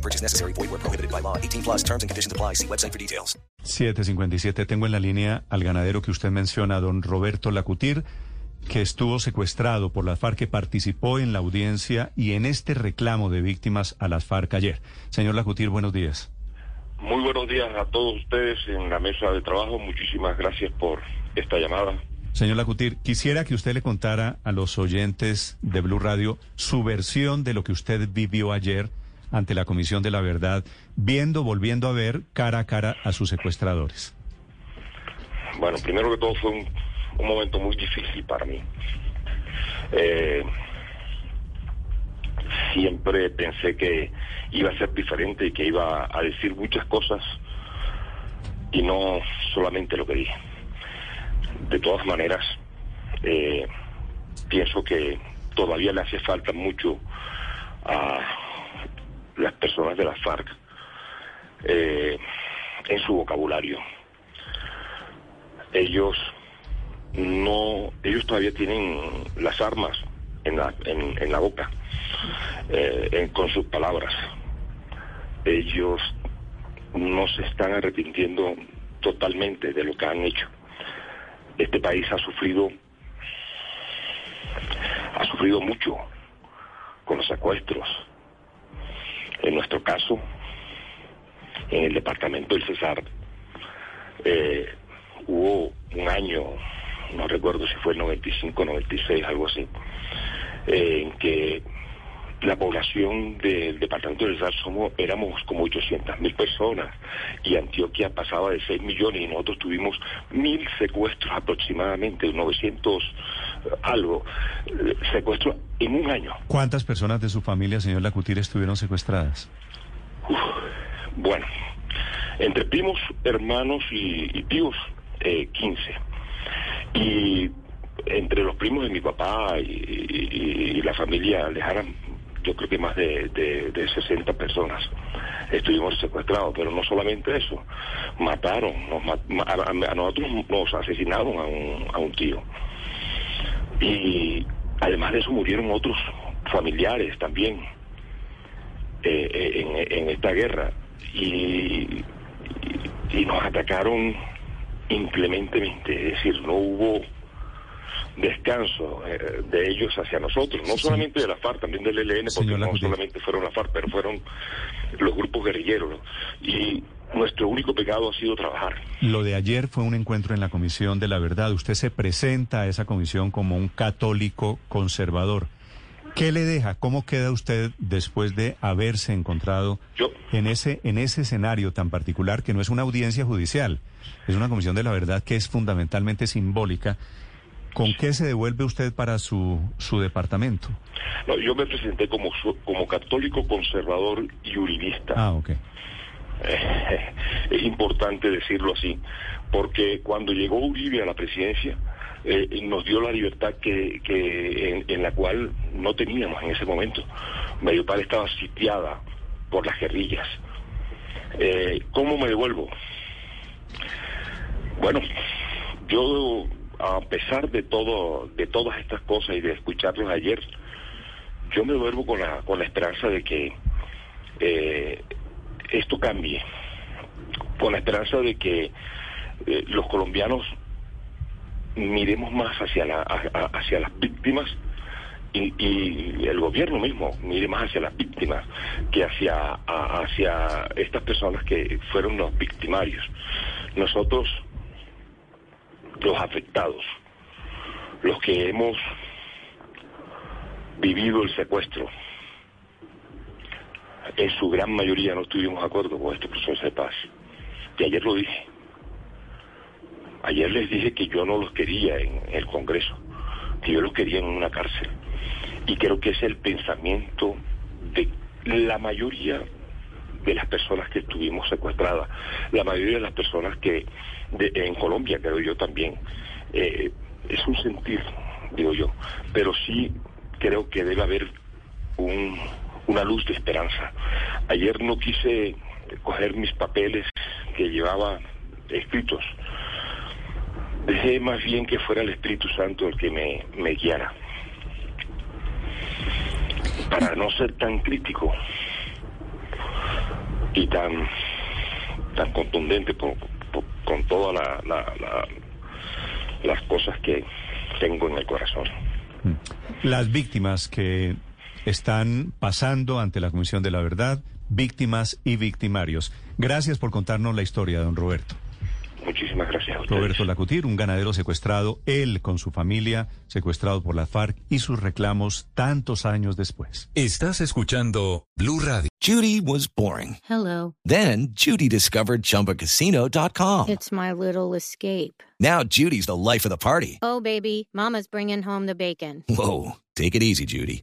No purchase necessary. Void where prohibited by law. 18 plus terms and conditions apply. See website for details. 757. Tengo en la línea al ganadero que usted menciona, don Roberto Lacutir, que estuvo secuestrado por las FARC, que participó en la audiencia y en este reclamo de víctimas a las FARC ayer. Señor Lacutir, buenos días. Muy buenos días a todos ustedes en la mesa de trabajo. Muchísimas gracias por esta llamada. Señor Lacutir, quisiera que usted le contara a los oyentes de Blue Radio su versión de lo que usted vivió ayer ante la Comisión de la Verdad, viendo, volviendo a ver cara a cara a sus secuestradores. Bueno, primero que todo fue un, momento muy difícil para mí. Eh, siempre pensé que iba a ser diferente y que iba a decir muchas cosas y no solamente lo que dije. De todas maneras, eh, pienso que todavía le hace falta mucho las personas de la FARC eh, en su vocabulario. Ellos no, ellos todavía tienen las armas en la, en, la boca, eh, con sus palabras. Ellos no se están arrepintiendo totalmente de lo que han hecho. Este país ha sufrido, ha sufrido mucho con los secuestros. En nuestro caso, en el departamento del Cesar, eh, hubo un año, no recuerdo si fue el 95, 96, algo así, eh, en que la población del departamento del Cesar somos, éramos como 800 mil personas y Antioquia pasaba de 6 millones y nosotros tuvimos mil secuestros aproximadamente, 900 eh, algo, secuestros en un año. ¿Cuántas personas de su familia, señor Lacutir, estuvieron secuestradas? Bueno, entre primos, hermanos y, y tíos, eh, 15. Y entre los primos de mi papá y, y- y la familia lejana, yo creo que más de, de, de 60 personas estuvimos secuestrados. Pero no solamente eso, mataron, a, nosotros nos asesinaron a un, tío. Y además de eso murieron otros familiares también eh, eh, en, en esta guerra y, y- y nos atacaron inclementemente, es decir, no hubo descanso eh, de ellos hacia nosotros, no Sí. solamente de la FARC, también del ELN, porque Señor no solamente fueron la FARC, pero fueron los grupos guerrilleros. Y nuestro único pecado ha sido trabajar. Lo de ayer fue un encuentro en la Comisión de la Verdad. Usted se presenta a esa comisión como un católico conservador. ¿Qué le deja? ¿Cómo queda usted después de haberse encontrado Yo, en ese, en ese escenario tan particular que no es una audiencia judicial, es una comisión de la verdad que es fundamentalmente simbólica? ¿Con qué se devuelve usted para su, su departamento? no, yo me presenté como, como católico conservador y uribista. Ah, ok. Eh, es importante decirlo así, porque cuando llegó Uribe a la presidencia, eh, nos dio la libertad que, que en, en la cual no teníamos en ese momento. Mediopal estaba sitiada por las guerrillas. Eh, ¿Cómo me devuelvo? Bueno, yo a pesar de todo, de todas estas cosas y de escucharlos ayer, yo me devuelvo con la, con la esperanza de que eh, esto cambie, con la esperanza de que eh, los colombianos miremos más hacia, la, a- hacia las víctimas y, el gobierno mismo mire más hacia las víctimas que hacia, hacia estas personas que fueron los victimarios. Nosotros, los afectados, los que hemos vivido el secuestro, en su gran mayoría no estuvimos de acuerdo con este proceso de paz. Y ayer lo dije. Ayer les dije que yo no los quería en el Congreso, que yo los quería en una cárcel. Y creo que es el pensamiento de la mayoría de las personas que estuvimos secuestradas, la mayoría de las personas que en Colombia, creo yo también, eh, es un sentir, digo yo, pero sí creo que debe haber una luz de esperanza. Ayer no quise coger mis papeles que llevaba escritos, dejé más bien que fuera el Espíritu Santo el que me guiara. Para no ser tan crítico y tan tan contundente con todas las cosas que tengo en el corazón. Las víctimas que están pasando ante la Comisión de la Verdad, víctimas y victimarios. Gracias por contarnos la historia, don Roberto. Muchísimas gracias a Roberto Lacutir, un ganadero secuestrado, él con su familia, secuestrado por la FARC y sus reclamos tantos años después. Estás escuchando Blue Radio. Judy was boring. Hello. Then Judy discovered chumbacasino.com. It's my little escape. Now Judy's the life of the party. Oh, baby, Mama's bringing home the bacon. Whoa. Take it easy, Judy.